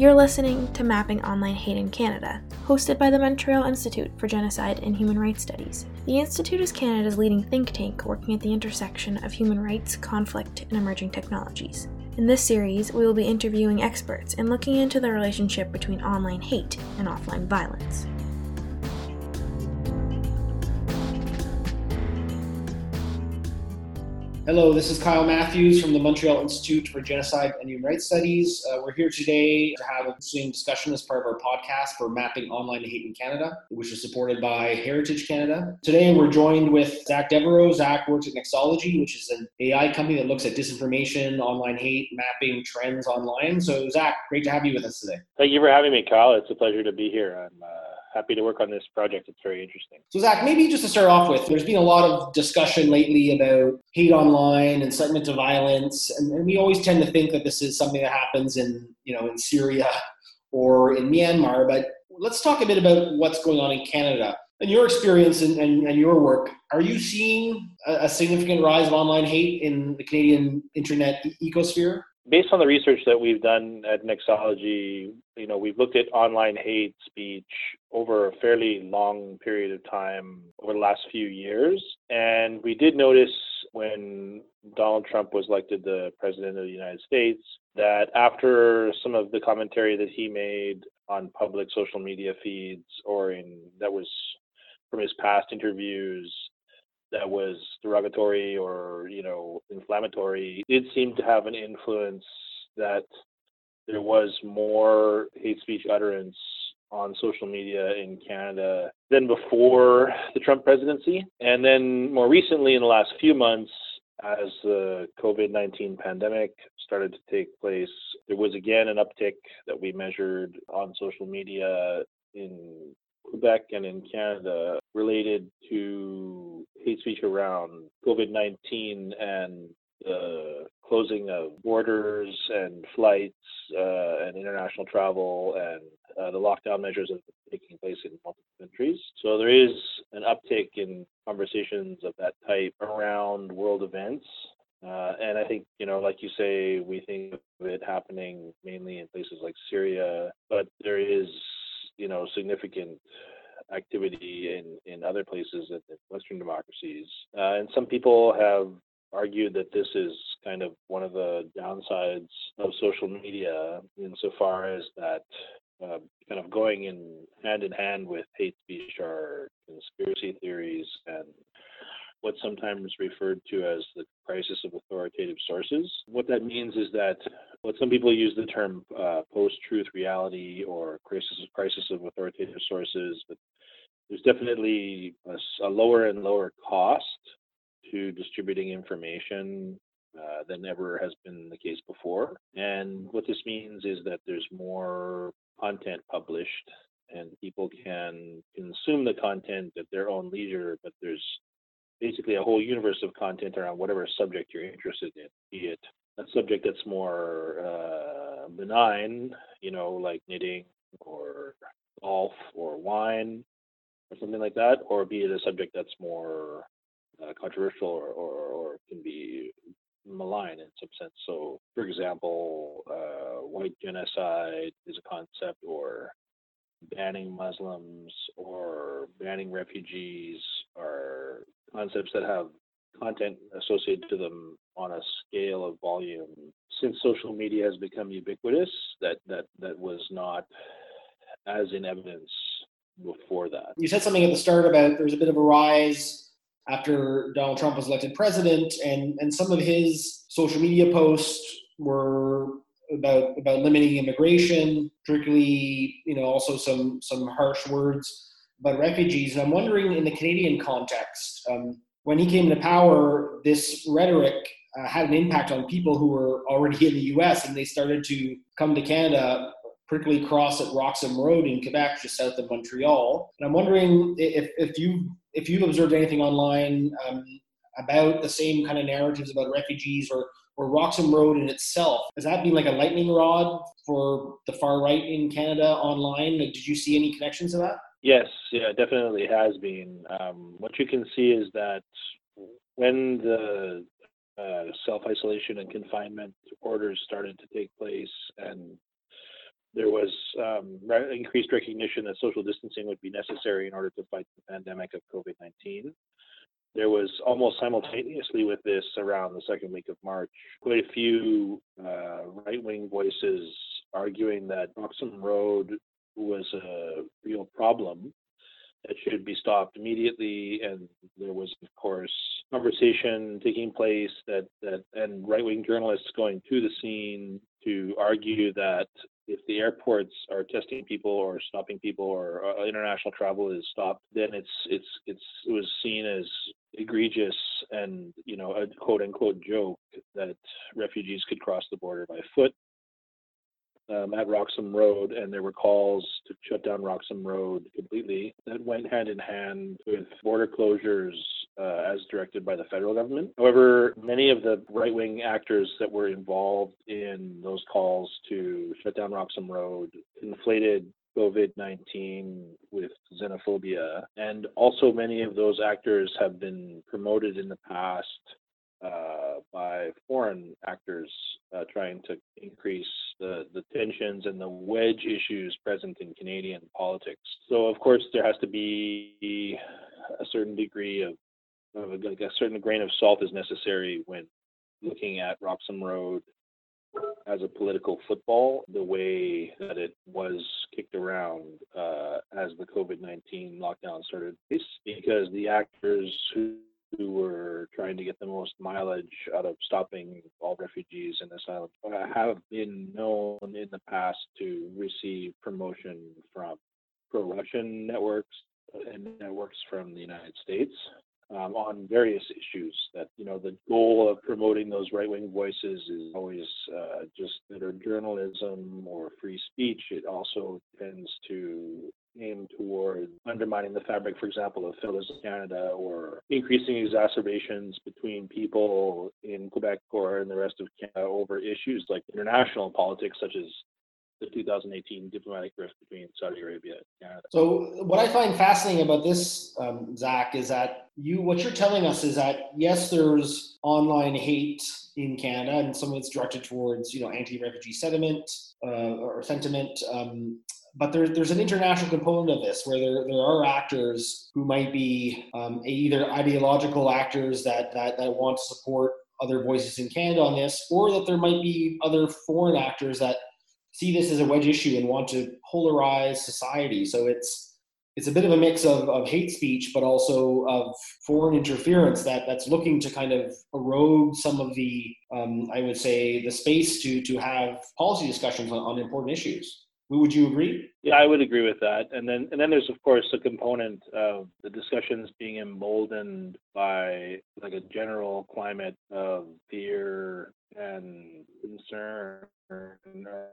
You're listening to Mapping Online Hate in Canada, hosted by the Montreal Institute for Genocide and Human Rights Studies. The Institute is Canada's leading think tank working at the intersection of human rights, conflict, and emerging technologies. In this series, we will be interviewing experts and looking into the relationship between online hate and offline violence. Hello, this is Kyle Matthews from the Montreal Institute for Genocide and Human Rights Studies. Uh, we're here today to have a interesting discussion as part of our podcast for Mapping Online Hate in Canada, which is supported by Heritage Canada. Today, we're joined with Zach Devereaux. Zach works at Nexalogy, which is an AI company that looks at disinformation, online hate, mapping trends online. So, Zach, great to have you with us today. Thank you for having me, Kyle. It's a pleasure to be here. I'm uh happy to work on this project. It's very interesting. So, Zach, maybe just to start off with, there's been a lot of discussion lately about hate online, and incitement to violence, and, and we always tend to think that this is something that happens in, you know, in Syria or in Myanmar. But let's talk a bit about what's going on in Canada. In your experience and, and, and your work, are you seeing a, a significant rise of online hate in the Canadian internet ecosphere? Based on the research that we've done at Nexalogy, you know, we've looked at online hate speech over a fairly long period of time over the last few years. And we did notice when Donald Trump was elected the president of the United States that after some of the commentary that he made on public social media feeds or in that was from his past interviews that was derogatory or you know inflammatory did seem to have an influence that there was more hate speech utterance on social media in Canada than before the Trump presidency. And then more recently, in the last few months, as the COVID 19 pandemic started to take place, there was again an uptick that we measured on social media in Quebec and in Canada related to hate speech around COVID 19 and the closing of borders and flights uh, and international travel and uh, the lockdown measures that are taking place in multiple countries. So there is an uptick in conversations of that type around world events. Uh, and I think, you know, like you say, we think of it happening mainly in places like Syria, but there is you know significant activity in in other places in, Western democracies, uh, and some people have argued that this is kind of one of the downsides of social media insofar as that uh, kind of going in hand in hand with hate speech are conspiracy theories and what's sometimes referred to as the crisis of authoritative sources. What that means is that what some people use the term uh, post-truth reality or crisis crisis of authoritative sources, but there's definitely a, a lower and lower cost to distributing information uh, than ever has been the case before. And what this means is that there's more content published and people can consume the content at their own leisure, but there's basically a whole universe of content around whatever subject you're interested in, be it a subject that's more uh, benign, you know, like knitting or golf or wine or something like that, or be it a subject that's more uh, controversial or, or, or, can be malign in some sense. So, for example, uh, white genocide is a concept, or banning Muslims or banning refugees are concepts that have content associated to them on a scale of volume. Since social media has become ubiquitous, that that that was not as in evidence before that. You said something at the start about there's a bit of a rise after Donald Trump was elected president, and and some of his social media posts were about about limiting immigration, particularly you know also some some harsh words about refugees. And I'm wondering in the Canadian context, um, when he came to power, this rhetoric uh, had an impact on people who were already in the U.S. and they started to come to Canada, particularly cross at Roxham Road in Quebec, just south of Montreal. And I'm wondering if if you if you've observed anything online um, about the same kind of narratives about refugees or or Roxham Road in itself, has that been like a lightning rod for the far right in Canada online? Like, did you see any connections to that? Yes, yeah, definitely has been. Um, what you can see is that when the uh, self isolation and confinement orders started to take place, and there was um, increased recognition that social distancing would be necessary in order to fight the pandemic of COVID 19. There was almost simultaneously with this around the second week of March, quite a few uh, right wing voices arguing that Roxham Road was a real problem that should be stopped immediately. And there was, of course, conversation taking place that, that and right wing journalists going to the scene to argue that if the airports are testing people or stopping people or uh, international travel is stopped, then it's it's it's it was seen as egregious and you know a quote unquote joke that refugees could cross the border by foot um, at Roxham Road, and there were calls to shut down Roxham Road completely. That went hand in hand with border closures uh, as directed by the federal government. However, many of the right wing actors that were involved in those calls to shut down Roxham Road inflated COVID 19 with xenophobia. And also, many of those actors have been promoted in the past uh, by foreign actors uh, trying to increase the, the tensions and the wedge issues present in Canadian politics. So, of course, there has to be a certain degree of, of a, like a certain grain of salt is necessary when looking at Roxham Road as a political football, the way that it was kicked around uh, as the COVID 19 lockdown started, because the actors who who were trying to get the most mileage out of stopping all refugees and asylum have been known in the past to receive promotion from pro Russian networks and networks from the United States um, on various issues. That you know, the goal of promoting those right-wing voices is always uh, just better journalism or free speech. It also tends to aim toward undermining the fabric, for example, of Federalism Canada or increasing exacerbations between people in Quebec or in the rest of Canada over issues like international politics, such as the 2018 diplomatic rift between Saudi Arabia and Canada. So, what I find fascinating about this, um, Zach, is that you what you're telling us is that yes, there's online hate in Canada, and some of it's directed towards you know anti-refugee sentiment uh, or sentiment. Um, but there, there's an international component of this where there, there are actors who might be um, either ideological actors that, that, that want to support other voices in Canada on this, or that there might be other foreign actors that see this as a wedge issue and want to polarize society. So it's it's a bit of a mix of, of hate speech, but also of foreign interference that, that's looking to kind of erode some of the, um, I would say, the space to to have policy discussions on, on important issues. Would you agree? Yeah, I would agree with that. And then and then there's of course a component of the discussions being emboldened by like a general climate of fear and concern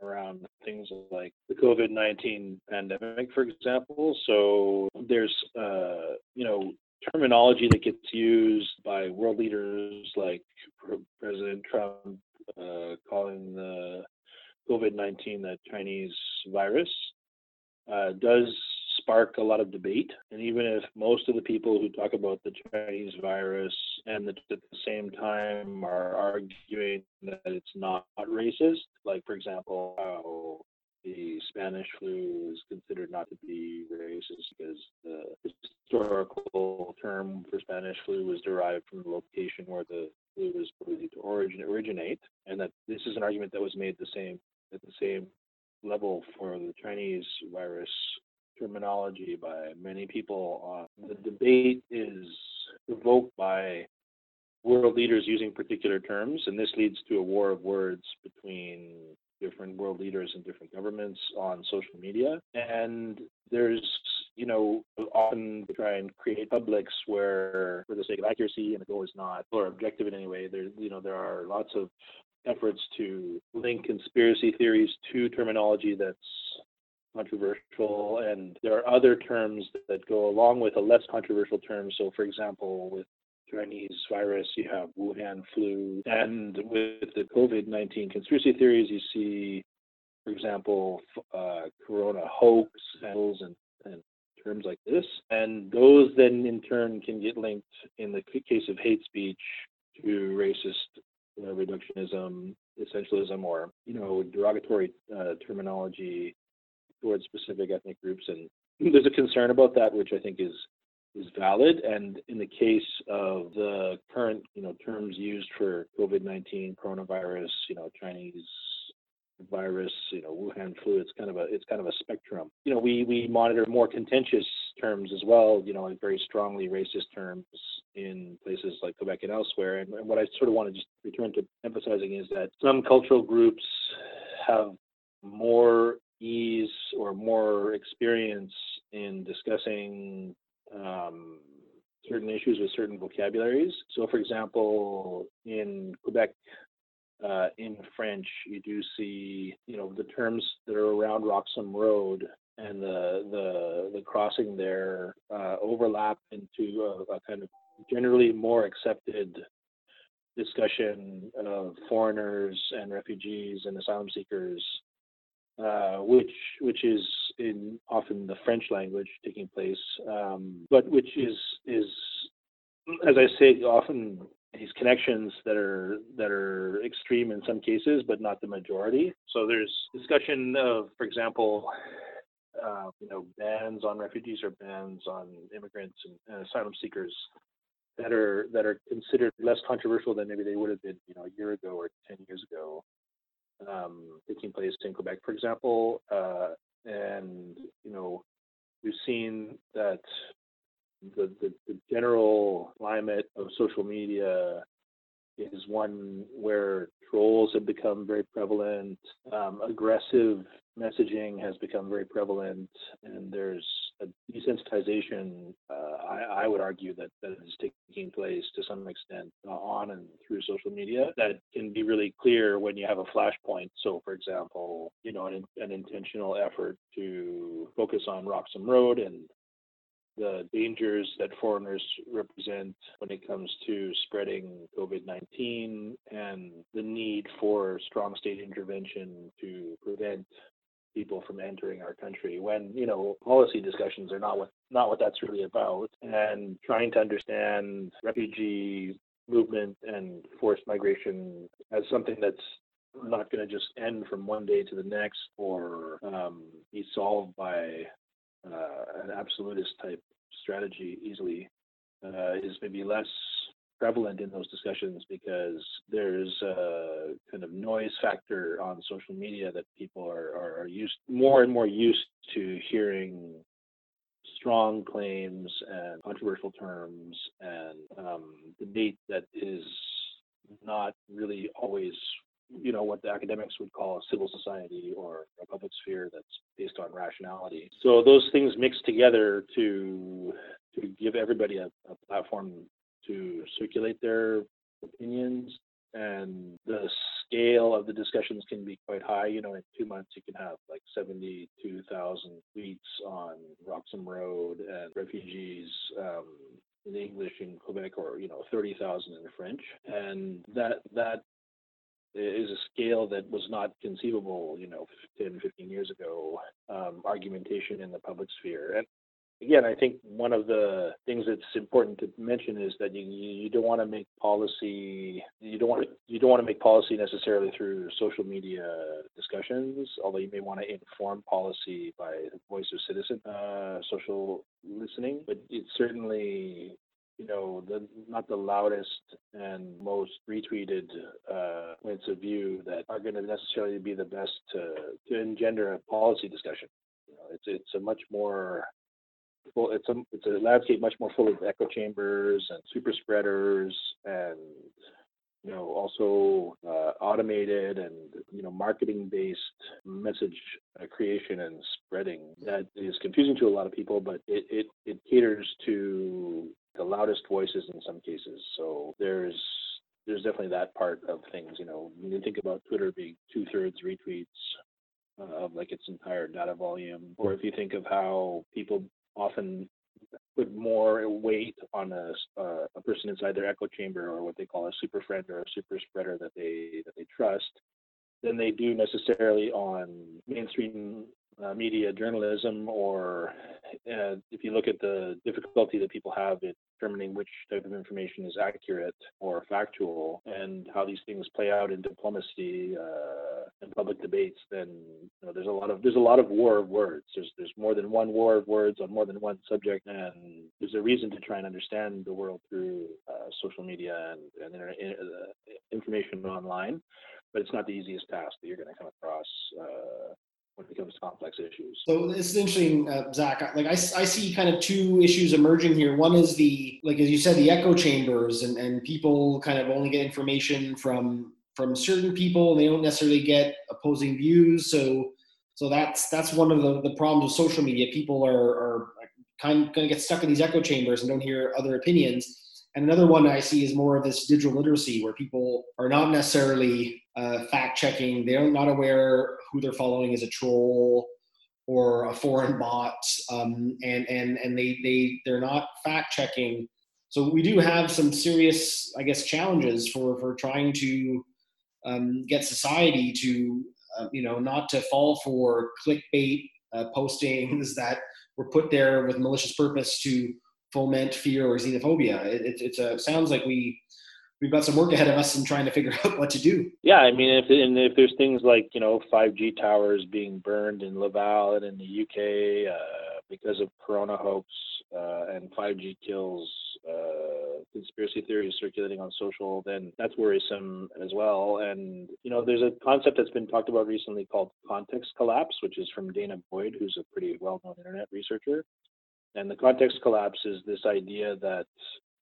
around things like the COVID 19 pandemic, for example. So there's, uh, you know, terminology that gets used by world leaders like President Trump uh, calling the COVID 19 the Chinese virus uh, does spark a lot of debate. And even if most of the people who talk about the Chinese virus and at the same time are arguing that it's not racist, like, for example, how the Spanish flu is considered not to be racist because the historical term for Spanish flu was derived from the location where the flu was believed to origin, originate, and that this is an argument that was made the same at the same level for the Chinese virus terminology by many people. Uh, the debate is provoked by world leaders using particular terms, and this leads to a war of words between different world leaders and different governments on social media. And there's, you know, often they try and create publics where, for the sake of accuracy, and the goal is not or objective in any way. There, you know, there are lots of efforts to link conspiracy theories to terminology that's controversial, and there are other terms that go along with a less controversial term. So, for example, with Chinese virus, you have Wuhan flu, and with the COVID 19 conspiracy theories, you see, for example, uh, corona hoax and, and terms like this. And those then in turn can get linked in the case of hate speech to racist whatever reductionism, essentialism, or you know derogatory uh, terminology towards specific ethnic groups, and there's a concern about that, which I think is is valid. And in the case of the current, you know, terms used for COVID-19, coronavirus, you know, Chinese virus, you know, Wuhan flu, it's kind of a it's kind of a spectrum. You know, we we monitor more contentious terms as well, you know, like very strongly racist terms in places like Quebec and elsewhere. And, and what I sort of want to just return to emphasizing is that some cultural groups have more ease or more experience in discussing um, certain issues with certain vocabularies. So, for example, in Quebec, uh, in French, you do see, you know, the terms that are around Roxham Road and the the the crossing there uh, overlap into a, a, kind of generally more accepted discussion of foreigners and refugees and asylum seekers uh, which which is in often the French language taking place, um, but which is is as I say often these connections that are that are extreme in some cases, but not the majority. So there's discussion of, for example, uh, you know, bans on refugees or bans on immigrants and, and asylum seekers that are that are considered less controversial than maybe they would have been, you know, a year ago or ten years ago um, taking place in Quebec, for example. Uh, and, you know, we've seen that the, the, the, general climate of social media is one where trolls have become very prevalent, um, aggressive messaging has become very prevalent, and there's a desensitization. Uh, I, I, would argue that that is taking place to some extent uh, on and through social media. That can be really clear when you have a flashpoint. So, for example, you know, an, an intentional effort to focus on Roxham Road and the dangers that foreigners represent when it comes to spreading COVID 19 and the need for strong state intervention to prevent people from entering our country when you know policy discussions are not what not what that's really about. And trying to understand refugee movement and forced migration as something that's not going to just end from one day to the next or um, be solved by uh, an absolutist type strategy easily uh, is maybe less prevalent in those discussions because there's a kind of noise factor on social media that people are, are, are used more and more used to hearing strong claims and controversial terms and um, debate that is not really always you know what the academics would call a civil society or a public sphere that's based on rationality. So those things mix together to to give everybody a, a platform to circulate their opinions. And the scale of the discussions can be quite high. You know, in two months you can have like 72,000 tweets on Roxham Road and refugees um, in English in Quebec, or you know, 30,000 in French, and that that is a scale that was not conceivable, you know, 10, 15 years ago, um, argumentation in the public sphere. And again, I think one of the things that's important to mention is that you you don't want to make policy you don't want you don't want to make policy necessarily through social media discussions, although you may want to inform policy by voice of citizen uh, social listening. But it's certainly you know the not the loudest and most retweeted uh, points of view that are going to necessarily be the best to to engender a policy discussion. You know, it's it's a much more full, it's a it's a landscape much more full of echo chambers and super spreaders and you know also uh, automated and you know marketing based message uh, creation and spreading that is confusing to a lot of people but it, it it caters to the loudest voices in some cases. So there's there's definitely that part of things you know when you think about twitter being two-thirds retweets uh, of like its entire data volume or if you think of how people often put more weight on a, uh, a person inside their echo chamber or what they call a super friend or a super spreader that they that they trust than they do necessarily on mainstream uh, media journalism, or uh, if you look at the difficulty that people have in determining which type of information is accurate or factual, and how these things play out in diplomacy uh, and public debates, then you know, there's a lot of there's a lot of war of words. There's there's more than one war of words on more than one subject, and there's a reason to try and understand the world through uh, social media and, and internet, uh, information online. But it's not the easiest task that you're going to come across uh, when it comes to complex issues. So it's interesting, uh, Zach. Like I, I see kind of two issues emerging here. One is the, like as you said, the echo chambers, and, and people kind of only get information from from certain people, they don't necessarily get opposing views. So so that's that's one of the, the problems with social media. People are are kind of going to get stuck in these echo chambers and don't hear other opinions. And another one I see is more of this digital literacy, where people are not necessarily uh, fact checking. They're not aware who they're following is a troll or a foreign bot, um, and and and they they they're not fact checking. So we do have some serious, I guess, challenges for for trying to um, get society to uh, you know not to fall for clickbait uh, postings that were put there with malicious purpose to foment fear or xenophobia. It, it, it's a sounds like we we've got some work ahead of us in trying to figure out what to do. Yeah, I mean, if and if there's things like you know 5G towers being burned in Laval and in the UK uh, because of Corona hoax uh, and 5G kills, uh, conspiracy theories circulating on social, then that's worrisome as well. And you know, there's a concept that's been talked about recently called context collapse, which is from Dana Boyd, who's a pretty well-known internet researcher. And the context collapse is this idea that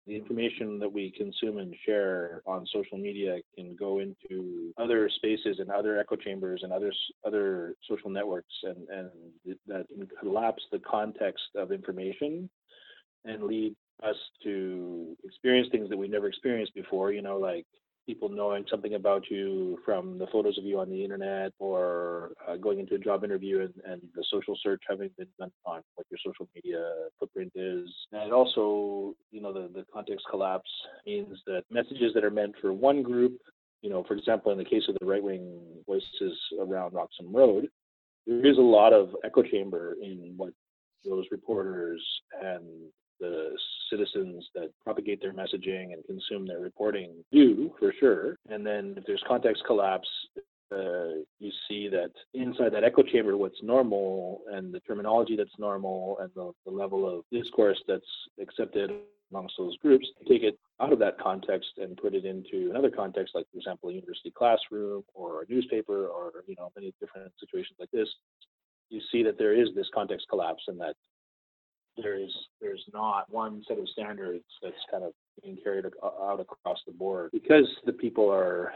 the information that we consume and share on social media can go into other spaces and other echo chambers and other other social networks and and that can collapse the context of information and lead us to experience things that we've never experienced before you know like people knowing something about you from the photos of you on the internet or uh, going into a job interview and, and, the social search having been done on what your social media footprint is. And also, you know, the, the context collapse means that messages that are meant for one group, you know, for example, in the case of the right wing voices around Roxham Road, there is a lot of echo chamber in what those reporters and the citizens that propagate their messaging and consume their reporting do for sure. And then if there's context collapse, uh, you see that inside that echo chamber, what's normal and the terminology that's normal and the, the level of discourse that's accepted amongst those groups, take it out of that context and put it into another context, like for example, a university classroom or a newspaper or you know many different situations like this. You see that there is this context collapse and that there's there's not one set of standards that's kind of being carried out across the board because the people are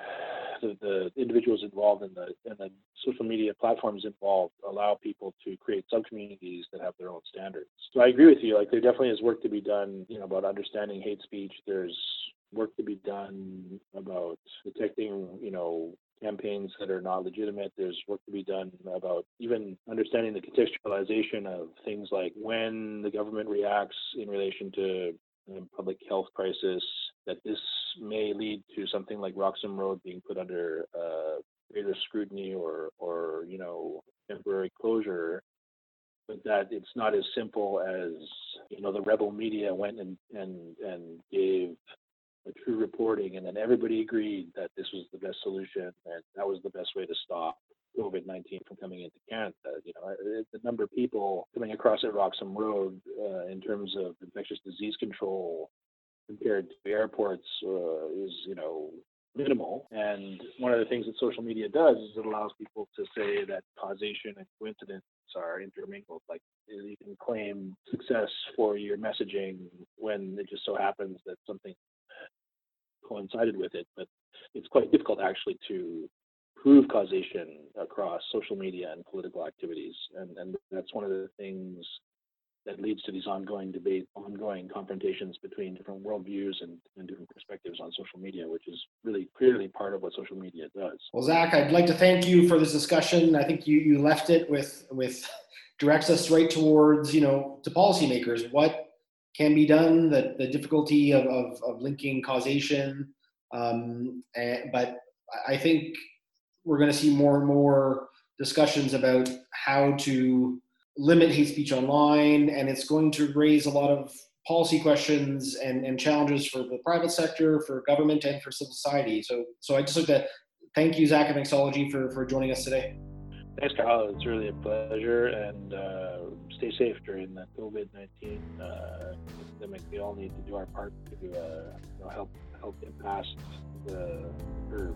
the, the individuals involved in the in the social media platforms involved allow people to create sub communities that have their own standards. So I agree with you. Like there definitely is work to be done, you know, about understanding hate speech. There's work to be done about detecting, you know, campaigns that are not legitimate. There's work to be done about even understanding the contextualization of things like when the government reacts in relation to a public health crisis, that this may lead to something like Roxham Road being put under uh, greater scrutiny or, or you know, temporary closure but that it's not as simple as you know the rebel media went and and and gave a true reporting, and then everybody agreed that this was the best solution and that was the best way to stop COVID 19 from coming into Canada. You know, the number of people coming across at Roxham Road uh, in terms of infectious disease control compared to airports uh, is, you know, minimal. And one of the things that social media does is it allows people to say that causation and coincidence are intermingled. Like you can claim success for your messaging when it just so happens that something coincided with it, but it's quite difficult actually to prove causation across social media and political activities. And, and that's one of the things that leads to these ongoing debate, ongoing confrontations between different worldviews and, and different perspectives on social media, which is really clearly part of what social media does. Well, Zach, I'd like to thank you for this discussion. I think you, you left it with with directs us right towards, you know, to policymakers. What can be done, the, the difficulty of, of, of linking causation. Um, and, but I think we're going to see more and more discussions about how to limit hate speech online, and it's going to raise a lot of policy questions and, and challenges for the private sector, for government, and for civil society. So, so I just like to thank you, Zach of Nexalogy, for, for joining us today. Thanks, Kyle. It's really a pleasure, and uh, stay safe during the COVID nineteen uh, pandemic. We all need to do our part to uh, you know, help help get past the uh, curve.